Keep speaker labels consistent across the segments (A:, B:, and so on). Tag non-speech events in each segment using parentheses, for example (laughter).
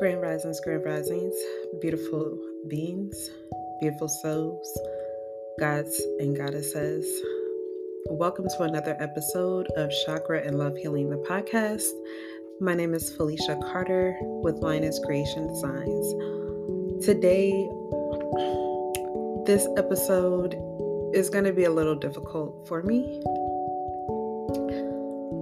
A: Grand Risings, Grand Risings, beautiful beings, beautiful souls, gods and goddesses. Welcome to another episode of Chakra and Love Healing, the podcast. My name is Felicia Carter with Lioness Creation Designs. Today, this episode is going to be a little difficult for me.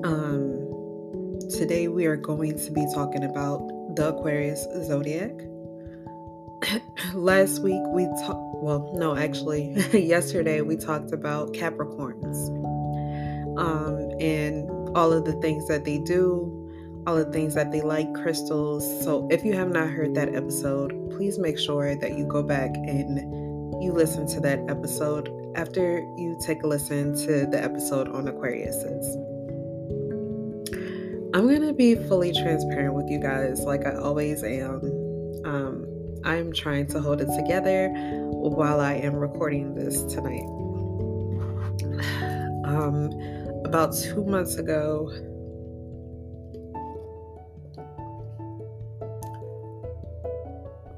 A: Um, today, we are going to be talking about the Aquarius zodiac. (coughs) Last week we talked, well, no, actually, (laughs) yesterday we talked about Capricorns um, and all of the things that they do, all the things that they like, crystals. So if you have not heard that episode, please make sure that you go back and you listen to that episode after you take a listen to the episode on Aquariuses. I'm going to be fully transparent with you guys, like I always am. Um, I'm trying to hold it together while I am recording this tonight. (sighs) Um, about two months ago,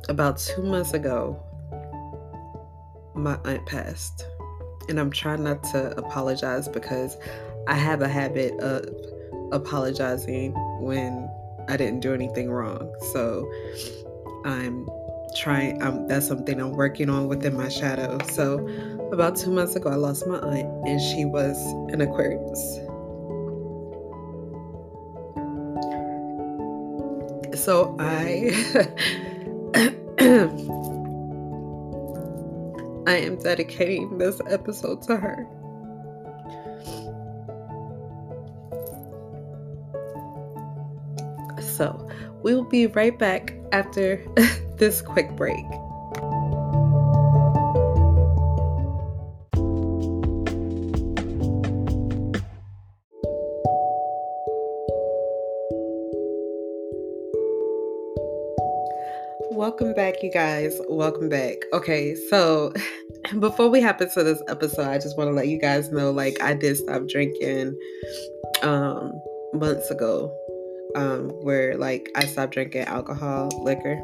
A: about two months ago, my aunt passed. And I'm trying not to apologize because I have a habit of apologizing when I didn't do anything wrong. So I'm trying um, that's something I'm working on within my shadow. So about 2 months ago I lost my aunt and she was an Aquarius. So I (coughs) I am dedicating this episode to her. So, we will be right back after (laughs) this quick break. Welcome back, you guys. Welcome back. Okay, so (laughs) before we hop into this episode, I just want to let you guys know like I did stop drinking um months ago um, where like I stopped drinking alcohol, liquor.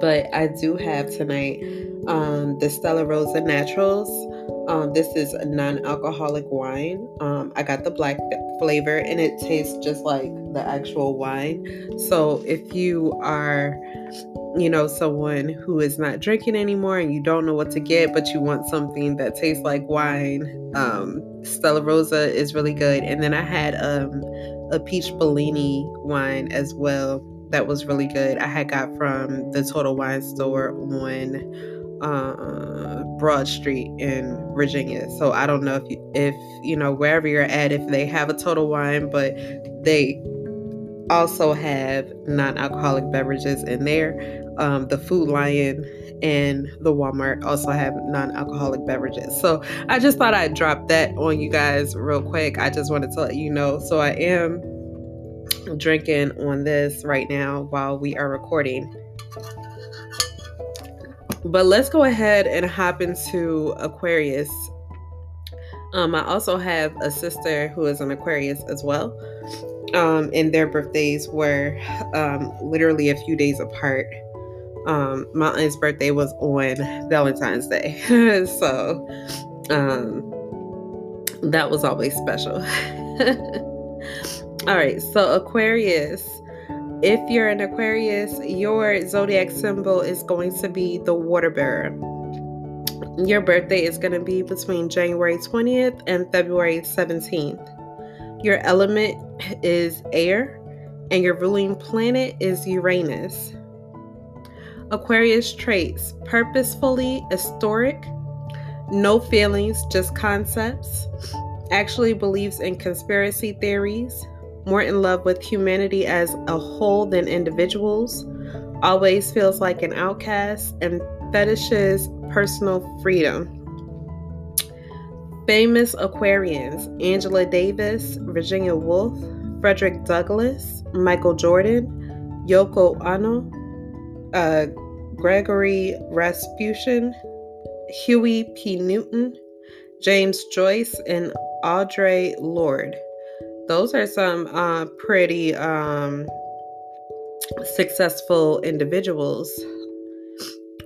A: But I do have tonight um, the Stella Rosa Naturals. Um, this is a non-alcoholic wine. Um, I got the black flavor and it tastes just like the actual wine. So if you are, you know, someone who is not drinking anymore and you don't know what to get, but you want something that tastes like wine, um, Stella Rosa is really good. And then I had um, a peach Bellini wine as well that was really good. I had got from the Total Wine Store on uh, Broad Street in Virginia. So I don't know if you, if you know wherever you're at if they have a Total Wine, but they also have non-alcoholic beverages in there. Um, the Food Lion and the Walmart also have non-alcoholic beverages. So I just thought I'd drop that on you guys real quick. I just wanted to let you know. So I am drinking on this right now while we are recording. But let's go ahead and hop into Aquarius. Um, I also have a sister who is an Aquarius as well. Um, and their birthdays were um, literally a few days apart. Um, my aunt's birthday was on Valentine's Day. (laughs) so um, that was always special. (laughs) All right, so Aquarius. If you're an Aquarius, your zodiac symbol is going to be the water bearer. Your birthday is going to be between January 20th and February 17th. Your element is air, and your ruling planet is Uranus. Aquarius traits purposefully historic, no feelings, just concepts, actually believes in conspiracy theories, more in love with humanity as a whole than individuals, always feels like an outcast, and fetishes personal freedom. Famous Aquarians Angela Davis, Virginia Woolf, Frederick Douglass, Michael Jordan, Yoko Ono, uh, Gregory Rasputin, Huey P. Newton, James Joyce, and Audre Lorde those are some uh, pretty um, successful individuals.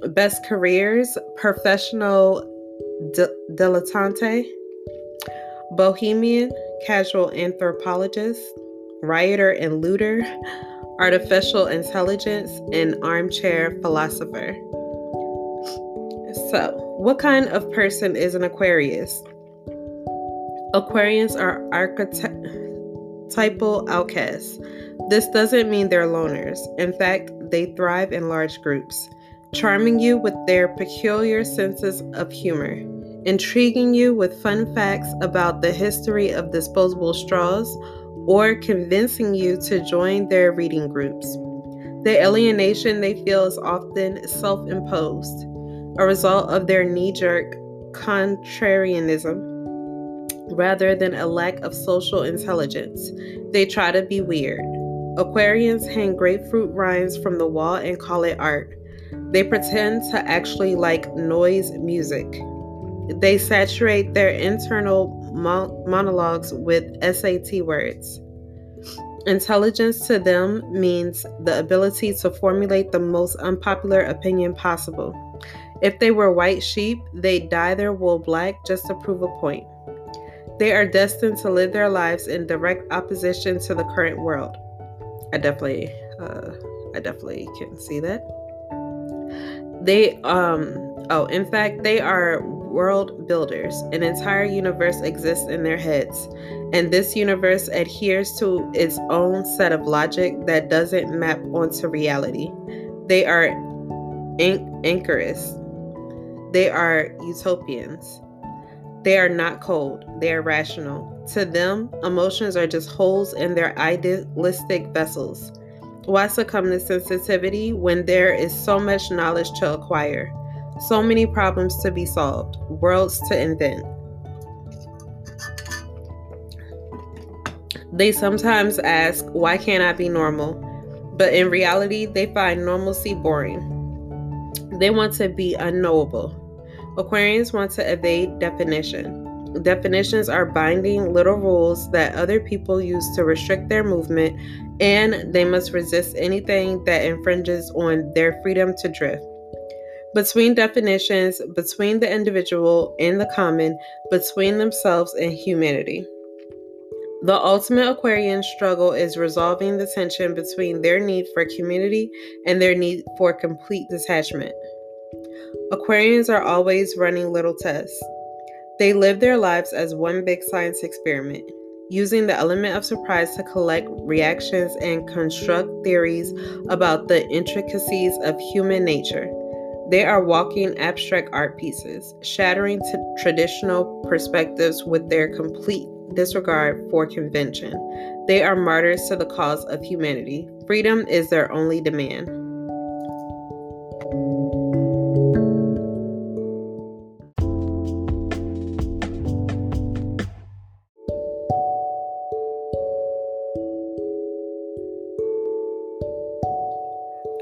A: Best careers professional dilettante, bohemian, casual anthropologist, rioter and looter, artificial intelligence, and armchair philosopher. So, what kind of person is an Aquarius? Aquarians are archetypal outcasts. This doesn't mean they're loners. In fact, they thrive in large groups, charming you with their peculiar senses of humor, intriguing you with fun facts about the history of disposable straws, or convincing you to join their reading groups. The alienation they feel is often self imposed, a result of their knee jerk contrarianism rather than a lack of social intelligence. They try to be weird. Aquarians hang grapefruit rinds from the wall and call it art. They pretend to actually like noise music. They saturate their internal mo- monologues with SAT words. Intelligence to them means the ability to formulate the most unpopular opinion possible. If they were white sheep, they'd dye their wool black just to prove a point. They are destined to live their lives in direct opposition to the current world. I definitely, uh, I definitely can see that. They, um, oh, in fact, they are world builders. An entire universe exists in their heads, and this universe adheres to its own set of logic that doesn't map onto reality. They are an- anchorists. They are utopians. They are not cold, they are rational. To them, emotions are just holes in their idealistic vessels. Why succumb to sensitivity when there is so much knowledge to acquire, so many problems to be solved, worlds to invent? They sometimes ask, Why can't I be normal? But in reality, they find normalcy boring. They want to be unknowable. Aquarians want to evade definition. Definitions are binding little rules that other people use to restrict their movement, and they must resist anything that infringes on their freedom to drift. Between definitions, between the individual and the common, between themselves and humanity. The ultimate Aquarian struggle is resolving the tension between their need for community and their need for complete detachment. Aquarians are always running little tests. They live their lives as one big science experiment, using the element of surprise to collect reactions and construct theories about the intricacies of human nature. They are walking abstract art pieces, shattering t- traditional perspectives with their complete disregard for convention. They are martyrs to the cause of humanity. Freedom is their only demand.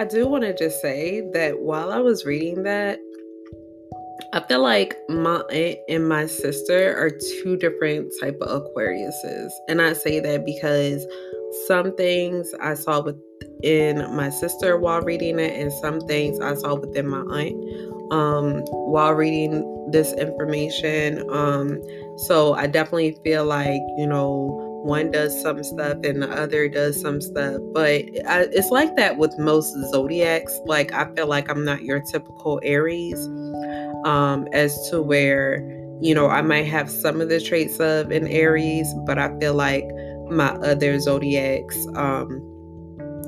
A: Do want to just say that while I was reading that, I feel like my aunt and my sister are two different type of Aquariuses, and I say that because some things I saw within my sister while reading it, and some things I saw within my aunt um, while reading this information. Um, so I definitely feel like you know one does some stuff and the other does some stuff but I, it's like that with most zodiacs like i feel like i'm not your typical aries um as to where you know i might have some of the traits of an aries but i feel like my other zodiacs um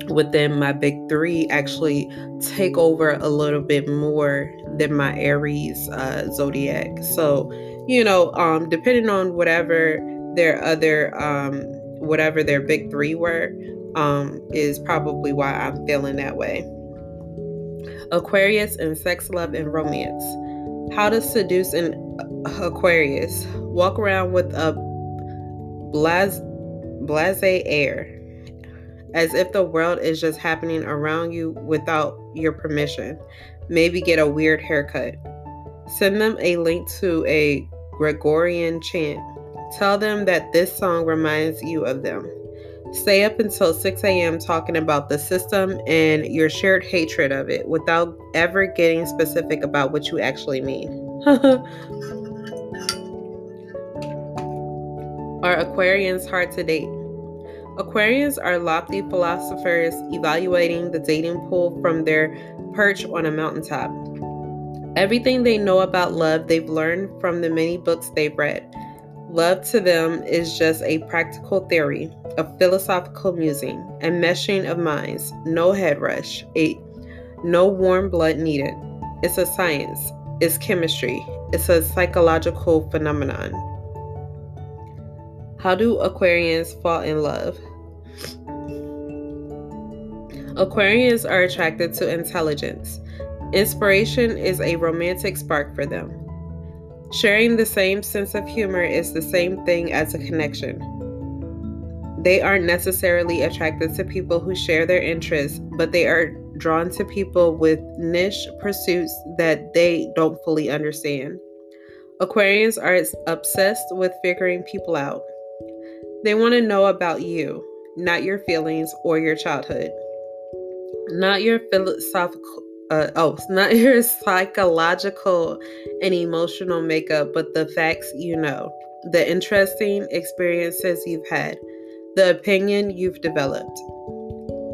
A: within my big three actually take over a little bit more than my aries uh, zodiac. So you know um depending on whatever their other um whatever their big three were um is probably why i'm feeling that way. Aquarius and sex love and romance. How to seduce an aquarius. Walk around with a blase blase air as if the world is just happening around you without your permission. Maybe get a weird haircut. Send them a link to a gregorian chant Tell them that this song reminds you of them. Stay up until 6 a.m. talking about the system and your shared hatred of it without ever getting specific about what you actually mean. (laughs) are Aquarians hard to date? Aquarians are lofty philosophers evaluating the dating pool from their perch on a mountaintop. Everything they know about love they've learned from the many books they've read. Love to them is just a practical theory, a philosophical musing, a meshing of minds, no head rush, a no warm blood needed. It's a science, it's chemistry, it's a psychological phenomenon. How do Aquarians fall in love? Aquarians are attracted to intelligence. Inspiration is a romantic spark for them. Sharing the same sense of humor is the same thing as a connection. They aren't necessarily attracted to people who share their interests, but they are drawn to people with niche pursuits that they don't fully understand. Aquarians are obsessed with figuring people out. They want to know about you, not your feelings or your childhood, not your philosophical uh, oh, not (laughs) your psychological and emotional makeup, but the facts you know, the interesting experiences you've had, the opinion you've developed.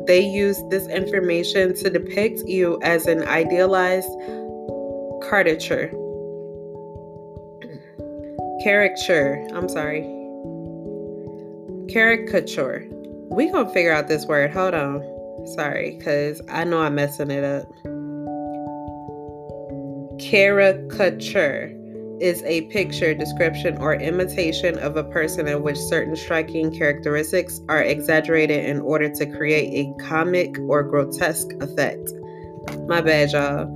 A: They use this information to depict you as an idealized caricature. Caricature. I'm sorry. Caricature. We gonna figure out this word. Hold on. Sorry, because I know I'm messing it up. Caricature is a picture, description, or imitation of a person in which certain striking characteristics are exaggerated in order to create a comic or grotesque effect. My bad, y'all.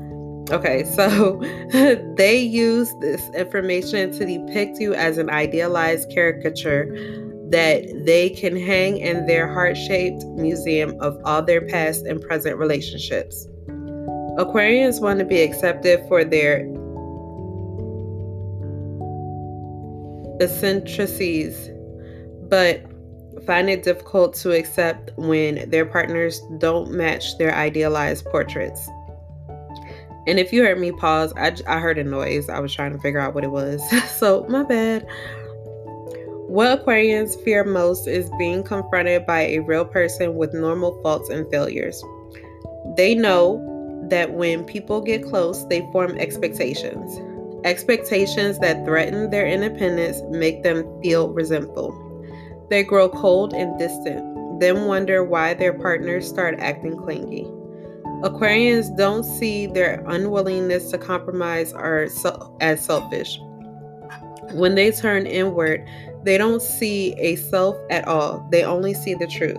A: Okay, (laughs) so they use this information to depict you as an idealized caricature that they can hang in their heart shaped museum of all their past and present relationships. Aquarians want to be accepted for their eccentricities, but find it difficult to accept when their partners don't match their idealized portraits. And if you heard me pause, I, I heard a noise. I was trying to figure out what it was. (laughs) so, my bad. What Aquarians fear most is being confronted by a real person with normal faults and failures. They know that when people get close, they form expectations. Expectations that threaten their independence make them feel resentful. They grow cold and distant, then wonder why their partners start acting clingy. Aquarians don't see their unwillingness to compromise as selfish. When they turn inward, they don't see a self at all, they only see the truth.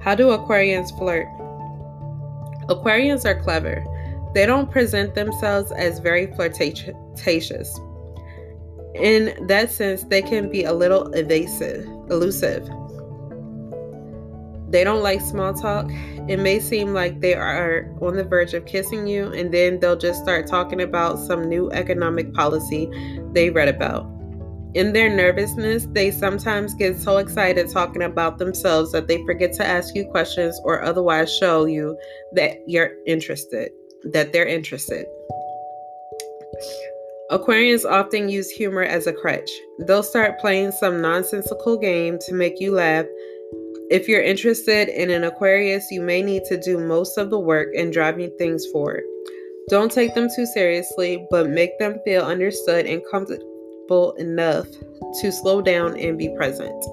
A: How do Aquarians flirt? Aquarians are clever. They don't present themselves as very flirtatious. In that sense, they can be a little evasive, elusive. They don't like small talk. It may seem like they are on the verge of kissing you, and then they'll just start talking about some new economic policy they read about. In their nervousness, they sometimes get so excited talking about themselves that they forget to ask you questions or otherwise show you that you're interested, that they're interested. Aquarians often use humor as a crutch. They'll start playing some nonsensical game to make you laugh. If you're interested in an Aquarius, you may need to do most of the work in driving things forward. Don't take them too seriously, but make them feel understood and comfortable enough to slow down and be present.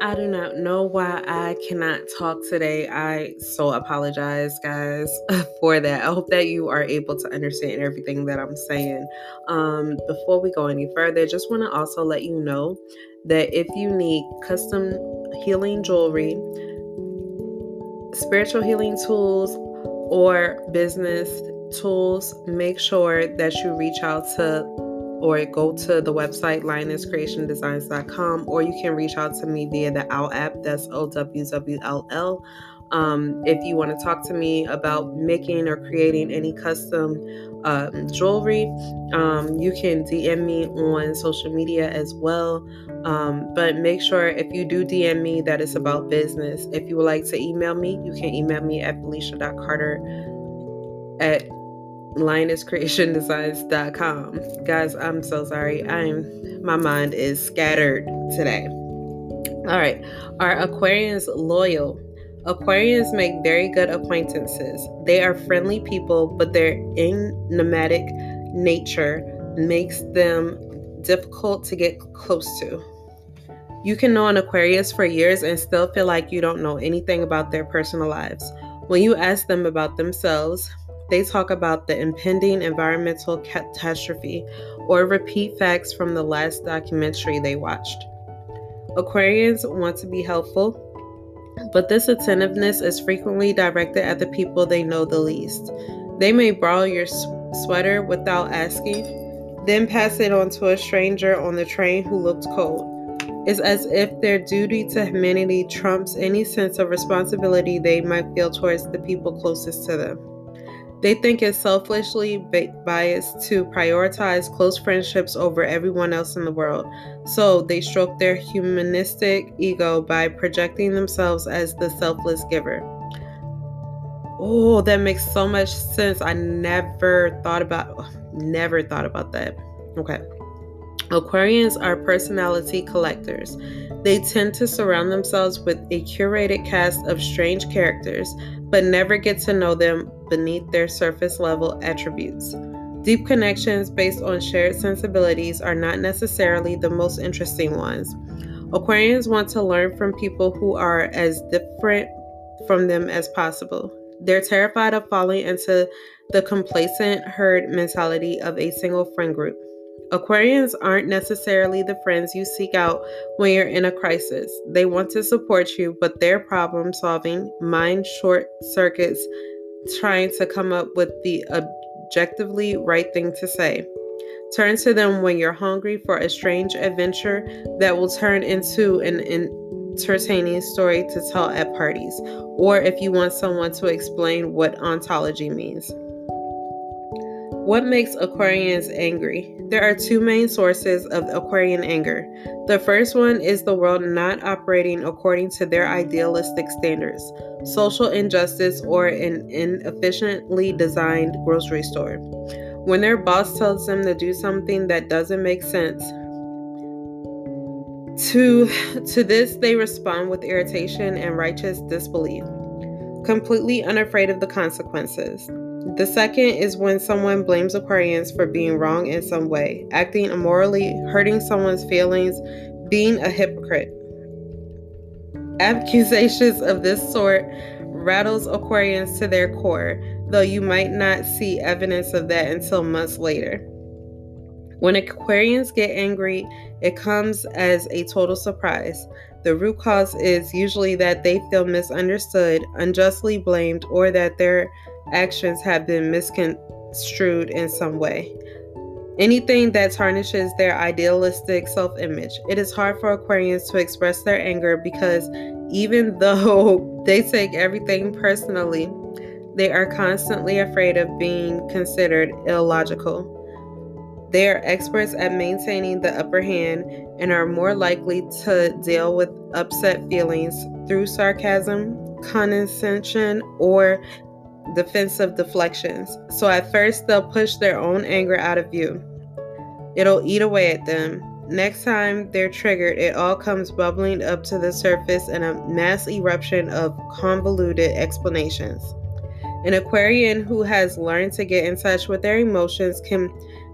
A: I do not know why I cannot talk today. I so apologize, guys, (laughs) for that. I hope that you are able to understand everything that I'm saying. Um, before we go any further, just want to also let you know that if you need custom healing jewelry, spiritual healing tools, or business tools, make sure that you reach out to or go to the website lionesscreationdesigns.com or you can reach out to me via the Owwll app. That's O W W L L. Um, if you want to talk to me about making or creating any custom um, jewelry, um, you can DM me on social media as well. Um, but make sure if you do DM me that it's about business. If you would like to email me, you can email me at felicia.carter at lionesscreationdesigns.com. Guys, I'm so sorry. I'm my mind is scattered today. All right. Are Aquarians loyal? Aquarians make very good acquaintances. They are friendly people, but their enigmatic nature makes them difficult to get close to. You can know an Aquarius for years and still feel like you don't know anything about their personal lives. When you ask them about themselves, they talk about the impending environmental catastrophe or repeat facts from the last documentary they watched. Aquarians want to be helpful, but this attentiveness is frequently directed at the people they know the least. They may borrow your sweater without asking, then pass it on to a stranger on the train who looked cold. It's as if their duty to humanity trumps any sense of responsibility they might feel towards the people closest to them. They think it's selfishly biased to prioritize close friendships over everyone else in the world, so they stroke their humanistic ego by projecting themselves as the selfless giver. Oh, that makes so much sense. I never thought about never thought about that. Okay. Aquarians are personality collectors. They tend to surround themselves with a curated cast of strange characters, but never get to know them beneath their surface level attributes. Deep connections based on shared sensibilities are not necessarily the most interesting ones. Aquarians want to learn from people who are as different from them as possible. They're terrified of falling into the complacent herd mentality of a single friend group. Aquarians aren't necessarily the friends you seek out when you're in a crisis. They want to support you, but their problem solving mind short circuits trying to come up with the objectively right thing to say. Turn to them when you're hungry for a strange adventure that will turn into an entertaining story to tell at parties, or if you want someone to explain what ontology means. What makes Aquarians angry? There are two main sources of Aquarian anger. The first one is the world not operating according to their idealistic standards, social injustice, or an inefficiently designed grocery store. When their boss tells them to do something that doesn't make sense, to, to this they respond with irritation and righteous disbelief, completely unafraid of the consequences. The second is when someone blames Aquarians for being wrong in some way, acting immorally, hurting someone's feelings, being a hypocrite. Accusations of this sort rattles Aquarians to their core, though you might not see evidence of that until months later. When Aquarians get angry, it comes as a total surprise. The root cause is usually that they feel misunderstood, unjustly blamed, or that their actions have been misconstrued in some way. Anything that tarnishes their idealistic self image. It is hard for Aquarians to express their anger because even (laughs) though they take everything personally, they are constantly afraid of being considered illogical. They are experts at maintaining the upper hand and are more likely to deal with upset feelings through sarcasm, condescension, or defensive deflections. So at first, they'll push their own anger out of you. It'll eat away at them. Next time they're triggered, it all comes bubbling up to the surface in a mass eruption of convoluted explanations. An Aquarian who has learned to get in touch with their emotions can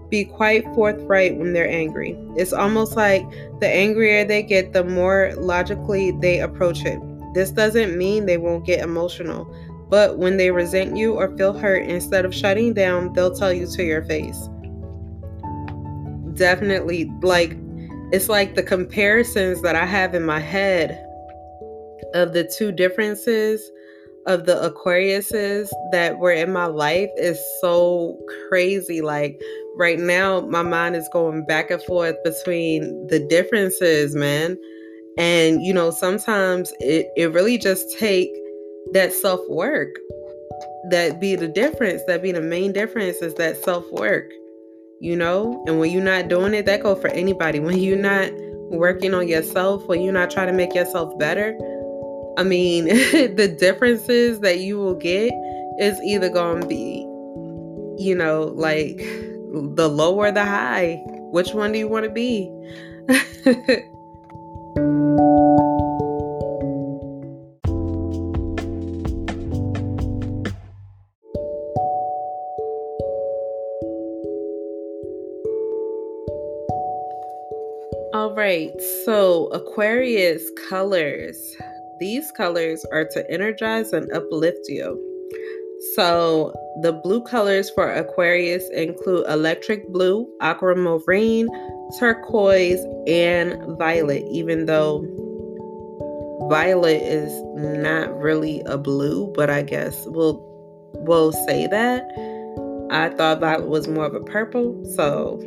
A: be quite forthright when they're angry. It's almost like the angrier they get, the more logically they approach it. This doesn't mean they won't get emotional, but when they resent you or feel hurt, instead of shutting down, they'll tell you to your face. Definitely, like, it's like the comparisons that I have in my head of the two differences of the Aquariuses that were in my life is so crazy. Like, right now my mind is going back and forth between the differences, man. And you know, sometimes it, it really just take that self-work. That be the difference, that be the main difference is that self-work. You know? And when you're not doing it, that go for anybody. (laughs) When you're not working on yourself, when you're not trying to make yourself better, I mean, (laughs) the differences that you will get is either going to be, you know, like the low or the high. Which one do you want to be? (laughs) right, so Aquarius colors. These colors are to energize and uplift you. So, the blue colors for Aquarius include electric blue, aquamarine, turquoise, and violet, even though violet is not really a blue, but I guess we'll we'll say that. I thought violet was more of a purple, so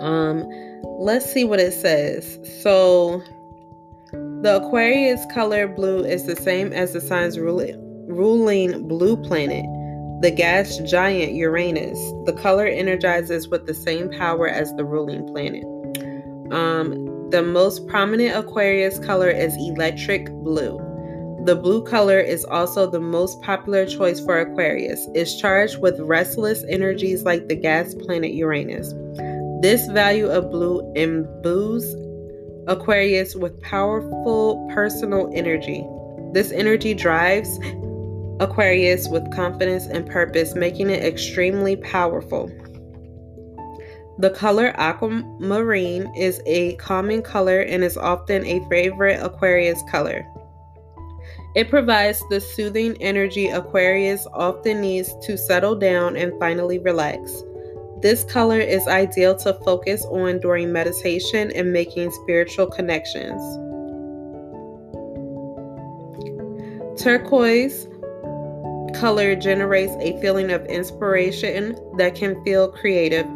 A: um let's see what it says. So the Aquarius color blue is the same as the sign's ruling blue planet, the gas giant Uranus. The color energizes with the same power as the ruling planet. Um, the most prominent Aquarius color is electric blue. The blue color is also the most popular choice for Aquarius. It's charged with restless energies like the gas planet Uranus. This value of blue imbues Aquarius with powerful personal energy. This energy drives Aquarius with confidence and purpose, making it extremely powerful. The color aquamarine is a common color and is often a favorite Aquarius color. It provides the soothing energy Aquarius often needs to settle down and finally relax. This color is ideal to focus on during meditation and making spiritual connections. Turquoise color generates a feeling of inspiration that can fuel creative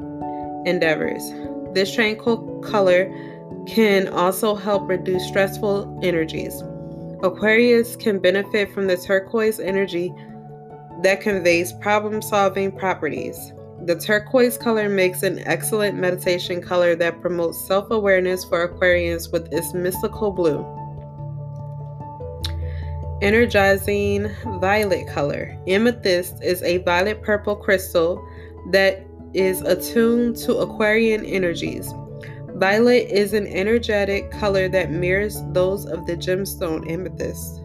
A: endeavors. This tranquil color can also help reduce stressful energies. Aquarius can benefit from the turquoise energy that conveys problem solving properties. The turquoise color makes an excellent meditation color that promotes self awareness for Aquarians with its mystical blue energizing violet color. Amethyst is a violet purple crystal that is attuned to Aquarian energies. Violet is an energetic color that mirrors those of the gemstone amethyst.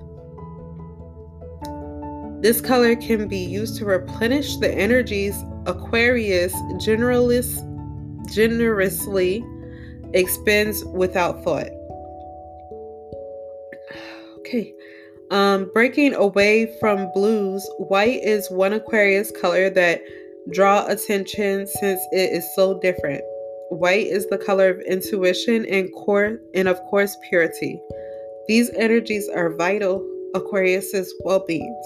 A: This color can be used to replenish the energies Aquarius generously expends without thought. Okay, um, breaking away from blues, white is one Aquarius color that draw attention since it is so different. White is the color of intuition and core and of course purity. These energies are vital Aquarius's well-beings.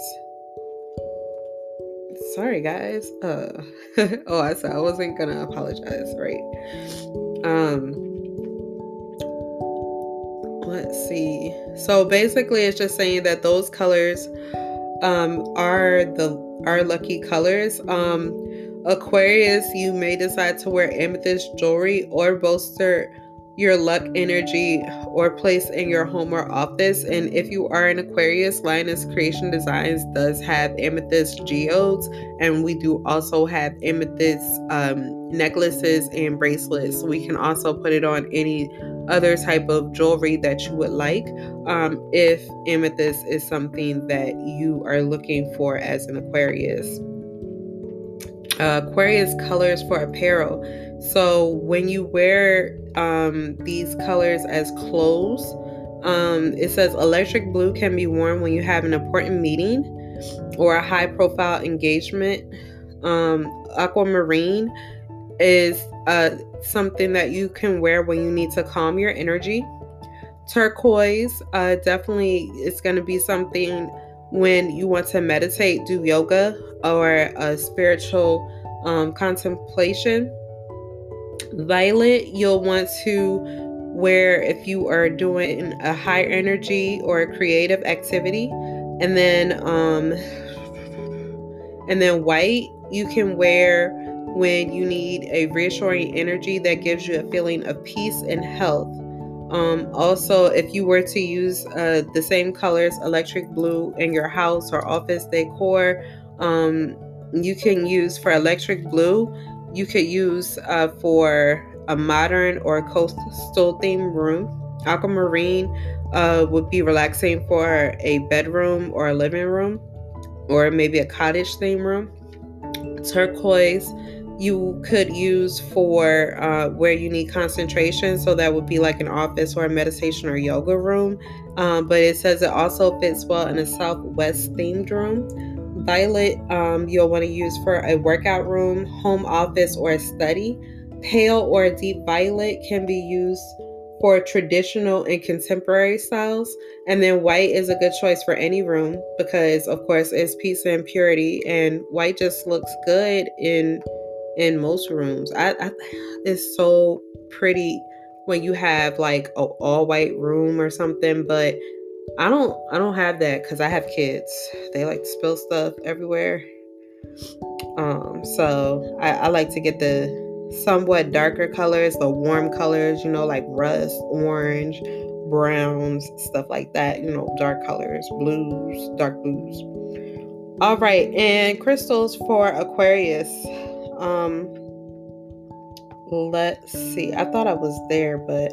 A: Sorry guys. Uh (laughs) oh I said I wasn't gonna apologize, right? Um let's see. So basically, it's just saying that those colors um, are the are lucky colors. Um, Aquarius, you may decide to wear amethyst jewelry or bolster your luck energy or place in your home or office. And if you are an Aquarius, Lioness Creation Designs does have amethyst geodes, and we do also have amethyst um, necklaces and bracelets. We can also put it on any other type of jewelry that you would like um, if amethyst is something that you are looking for as an Aquarius. Uh, Aquarius colors for apparel. So when you wear um, these colors as clothes, um, it says electric blue can be worn when you have an important meeting or a high profile engagement. Um, aquamarine is uh, something that you can wear when you need to calm your energy. Turquoise uh, definitely is going to be something when you want to meditate, do yoga, or a spiritual um, contemplation. Violet, you'll want to wear if you are doing a high energy or a creative activity. And then um and then white you can wear when you need a reassuring energy that gives you a feeling of peace and health. Um, also, if you were to use uh, the same colors, electric blue, in your house or office decor, um, you can use for electric blue, you could use uh, for a modern or coastal theme room. Aquamarine uh, would be relaxing for a bedroom or a living room, or maybe a cottage theme room. Turquoise you could use for uh, where you need concentration. So that would be like an office or a meditation or yoga room. Um, but it says it also fits well in a southwest themed room. Violet, um, you'll want to use for a workout room, home office, or a study. Pale or deep violet can be used for traditional and contemporary styles. And then white is a good choice for any room because, of course, it's peace and purity, and white just looks good in in most rooms. I, I it's so pretty when you have like a all white room or something, but I don't I don't have that because I have kids. They like to spill stuff everywhere. Um, so I, I like to get the somewhat darker colors, the warm colors, you know, like rust, orange, browns, stuff like that, you know, dark colors, blues, dark blues. All right, and crystals for Aquarius. Um, let's see. I thought I was there, but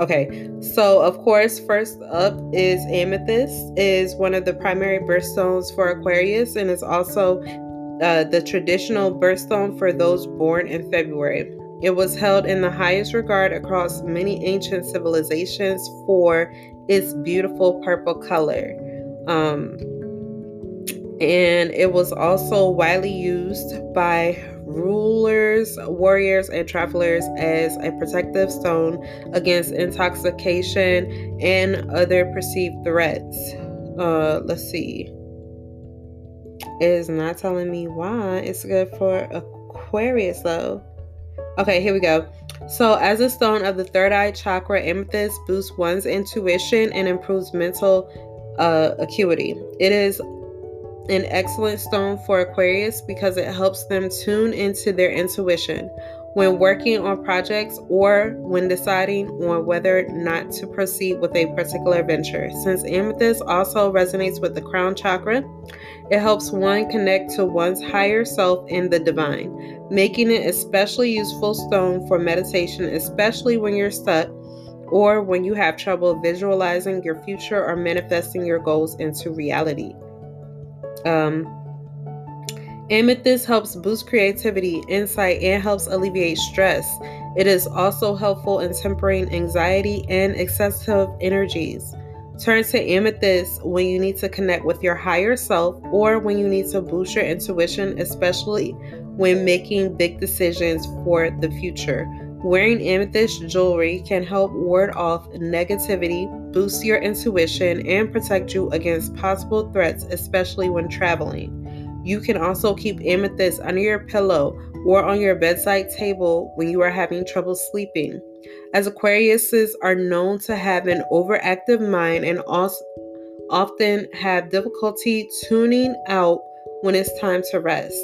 A: okay. So, of course, first up is amethyst is one of the primary birthstones for Aquarius and is also uh, the traditional birthstone for those born in February. It was held in the highest regard across many ancient civilizations for its beautiful purple color. Um, and it was also widely used by rulers, warriors, and travelers as a protective stone against intoxication and other perceived threats. Uh, let's see. It is not telling me why. It's good for Aquarius though. Okay, here we go. So, as a stone of the third eye chakra, amethyst boosts one's intuition and improves mental uh, acuity. It is an excellent stone for Aquarius because it helps them tune into their intuition when working on projects or when deciding on whether or not to proceed with a particular venture. Since amethyst also resonates with the crown chakra, it helps one connect to one's higher self and the divine, making it especially useful stone for meditation, especially when you're stuck or when you have trouble visualizing your future or manifesting your goals into reality. Um, amethyst helps boost creativity, insight, and helps alleviate stress. It is also helpful in tempering anxiety and excessive energies. Turn to amethyst when you need to connect with your higher self or when you need to boost your intuition, especially when making big decisions for the future. Wearing amethyst jewelry can help ward off negativity, boost your intuition, and protect you against possible threats, especially when traveling. You can also keep amethyst under your pillow or on your bedside table when you are having trouble sleeping. As Aquariuses are known to have an overactive mind and also often have difficulty tuning out when it's time to rest.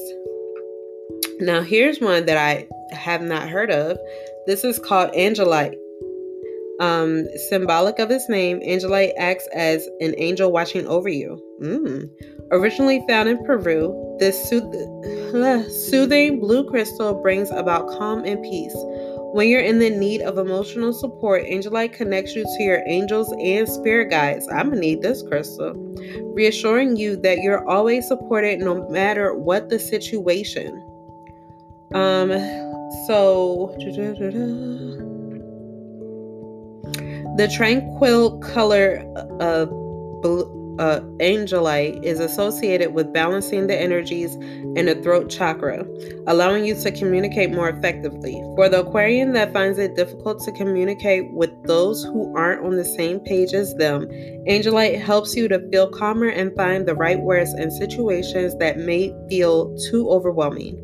A: Now, here's one that I have not heard of. This is called Angelite. Um, symbolic of its name, Angelite acts as an angel watching over you. Mm. Originally found in Peru, this sooth- uh, soothing blue crystal brings about calm and peace. When you're in the need of emotional support, Angelite connects you to your angels and spirit guides. I'm gonna need this crystal, reassuring you that you're always supported no matter what the situation. Um, so the tranquil color of uh, angelite is associated with balancing the energies in the throat chakra, allowing you to communicate more effectively. For the Aquarian that finds it difficult to communicate with those who aren't on the same page as them, angelite helps you to feel calmer and find the right words in situations that may feel too overwhelming.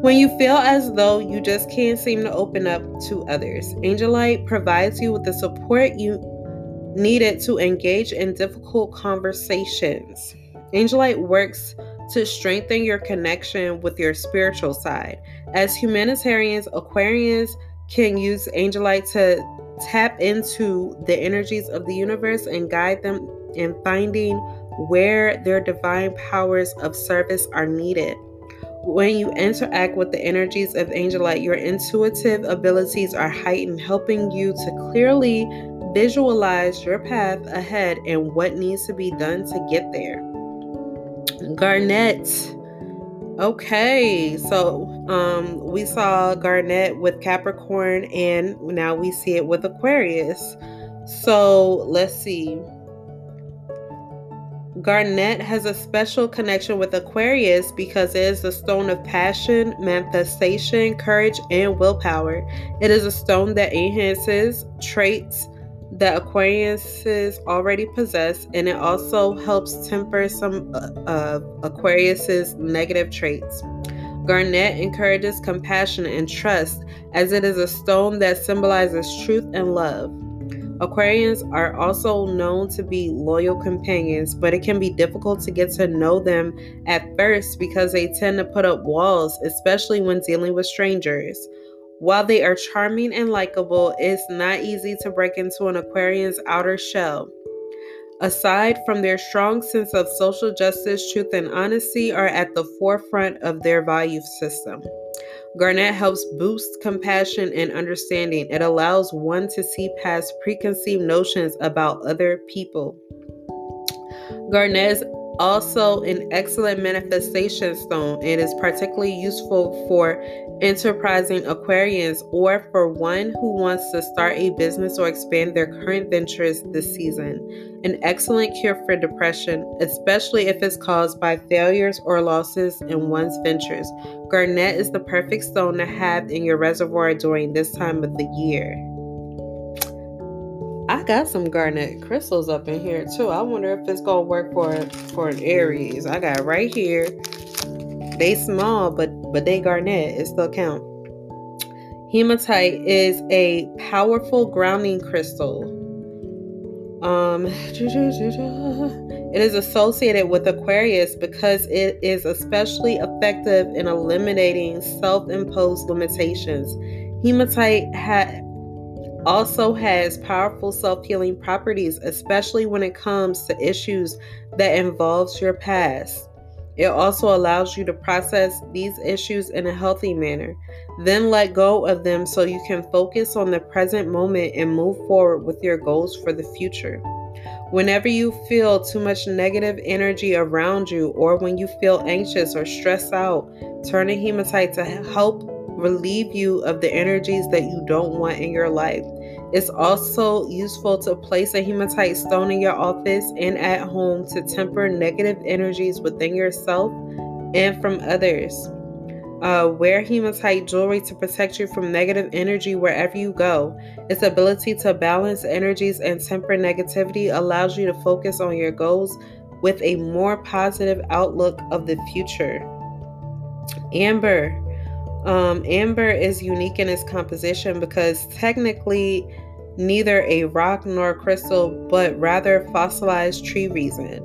A: When you feel as though you just can't seem to open up to others, Angelite provides you with the support you needed to engage in difficult conversations. Angelite works to strengthen your connection with your spiritual side. As humanitarians, Aquarians can use Angelite to tap into the energies of the universe and guide them in finding where their divine powers of service are needed. When you interact with the energies of Angelite, your intuitive abilities are heightened, helping you to clearly visualize your path ahead and what needs to be done to get there. Garnet. Okay, so um, we saw Garnet with Capricorn, and now we see it with Aquarius. So let's see. Garnet has a special connection with Aquarius because it is the stone of passion, manifestation, courage, and willpower. It is a stone that enhances traits that Aquariuses already possess, and it also helps temper some uh, of Aquarius's negative traits. Garnet encourages compassion and trust as it is a stone that symbolizes truth and love. Aquarians are also known to be loyal companions, but it can be difficult to get to know them at first because they tend to put up walls, especially when dealing with strangers. While they are charming and likable, it's not easy to break into an Aquarian's outer shell. Aside from their strong sense of social justice, truth and honesty are at the forefront of their value system. Garnet helps boost compassion and understanding. It allows one to see past preconceived notions about other people. Garnet is also an excellent manifestation stone and is particularly useful for enterprising Aquarians or for one who wants to start a business or expand their current ventures this season. An excellent cure for depression, especially if it's caused by failures or losses in one's ventures. Garnet is the perfect stone to have in your reservoir during this time of the year. I got some garnet crystals up in here too. I wonder if it's gonna work for for an Aries. I got right here. They small, but but they garnet. It still count. Hematite is a powerful grounding crystal. Um, (laughs) it is associated with Aquarius because it is especially effective in eliminating self-imposed limitations. Hematite ha- also has powerful self-healing properties, especially when it comes to issues that involves your past. It also allows you to process these issues in a healthy manner, then let go of them so you can focus on the present moment and move forward with your goals for the future. Whenever you feel too much negative energy around you, or when you feel anxious or stressed out, turn to hematite to help relieve you of the energies that you don't want in your life. It's also useful to place a hematite stone in your office and at home to temper negative energies within yourself and from others. Uh, wear hematite jewelry to protect you from negative energy wherever you go. Its ability to balance energies and temper negativity allows you to focus on your goals with a more positive outlook of the future. Amber. Um, amber is unique in its composition because technically neither a rock nor a crystal, but rather fossilized tree resin.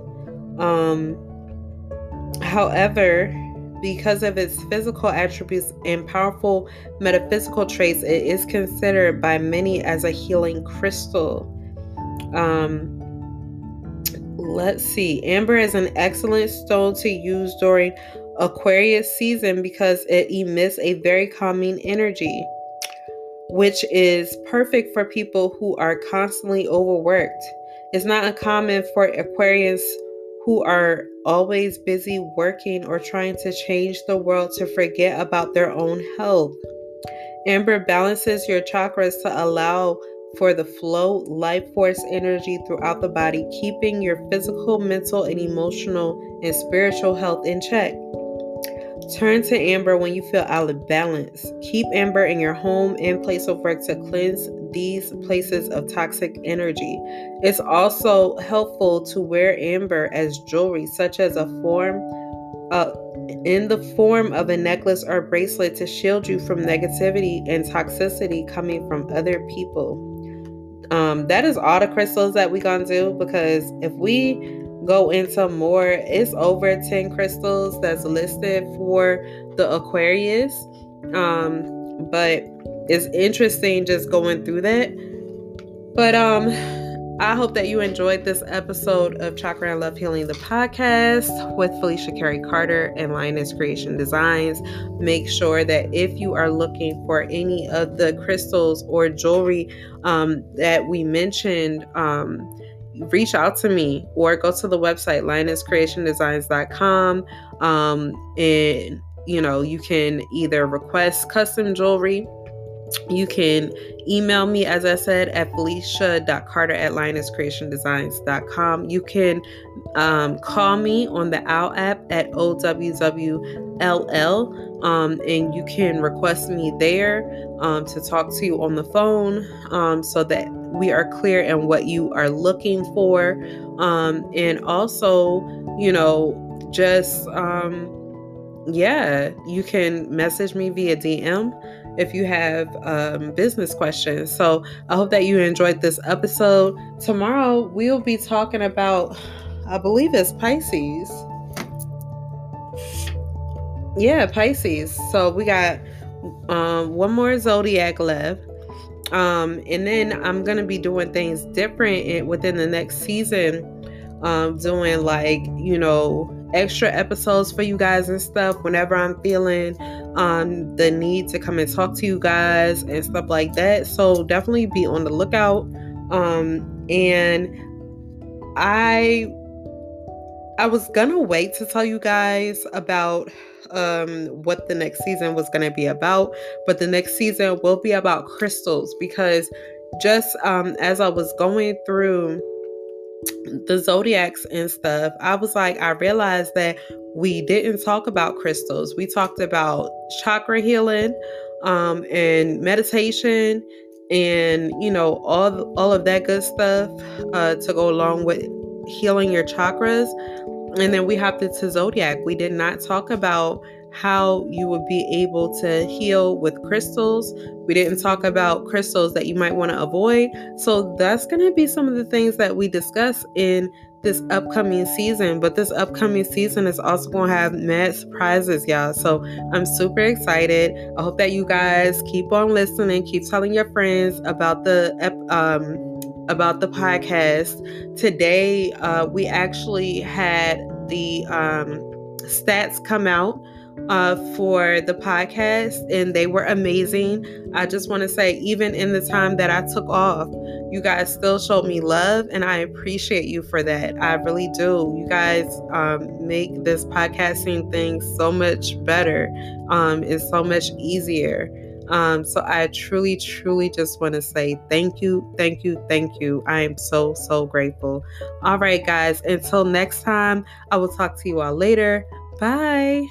A: Um, however, because of its physical attributes and powerful metaphysical traits, it is considered by many as a healing crystal. Um, let's see. Amber is an excellent stone to use during Aquarius season because it emits a very calming energy, which is perfect for people who are constantly overworked. It's not uncommon for Aquarians who are always busy working or trying to change the world to forget about their own health. Amber balances your chakras to allow for the flow life force energy throughout the body, keeping your physical, mental, and emotional and spiritual health in check. Turn to amber when you feel out of balance. Keep amber in your home and place of work to cleanse these places of toxic energy. It's also helpful to wear amber as jewelry, such as a form uh, in the form of a necklace or bracelet to shield you from negativity and toxicity coming from other people. Um, that is all the crystals that we gonna do because if we go into more, it's over 10 crystals that's listed for the Aquarius. Um, but it's interesting just going through that. But um I hope that you enjoyed this episode of Chakra and Love Healing, the podcast with Felicia Carey Carter and Lioness Creation Designs. Make sure that if you are looking for any of the crystals or jewelry um, that we mentioned, um, reach out to me or go to the website lionesscreationdesigns.com um, and you know you can either request custom jewelry you can email me, as I said, at felicia.carter at lionesscreationdesigns.com. You can um, call me on the Owwll app at OWWLL, um, and you can request me there um, to talk to you on the phone um, so that we are clear in what you are looking for. Um, and also, you know, just, um, yeah, you can message me via DM if you have um, business questions. So I hope that you enjoyed this episode. Tomorrow we'll be talking about, I believe it's Pisces. Yeah, Pisces. So we got um, one more zodiac left. Um, and then I'm gonna be doing things different within the next season. Um, doing like you know extra episodes for you guys and stuff whenever I'm feeling um, the need to come and talk to you guys and stuff like that. So definitely be on the lookout. Um, and I I was gonna wait to tell you guys about um what the next season was gonna be about, but the next season will be about crystals because just um as I was going through the zodiacs and stuff, I was like, I realized that we didn't talk about crystals. We talked about chakra healing um, and meditation and you know all all of that good stuff uh, to go along with healing your chakras. And then we hopped into zodiac. We did not talk about how you would be able to heal with crystals. We didn't talk about crystals that you might want to avoid. So that's going to be some of the things that we discuss in this upcoming season. But this upcoming season is also going to have mad surprises, y'all. So I'm super excited. I hope that you guys keep on listening, keep telling your friends about the um about the podcast. Today, uh, we actually had the um, stats come out uh, for the podcast, and they were amazing. I just want to say, even in the time that I took off, you guys still showed me love, and I appreciate you for that. I really do. You guys um, make this podcasting thing so much better um, and so much easier. Um, so I truly, truly just want to say thank you, thank you, thank you. I am so, so grateful. All right, guys, until next time, I will talk to you all later. Bye.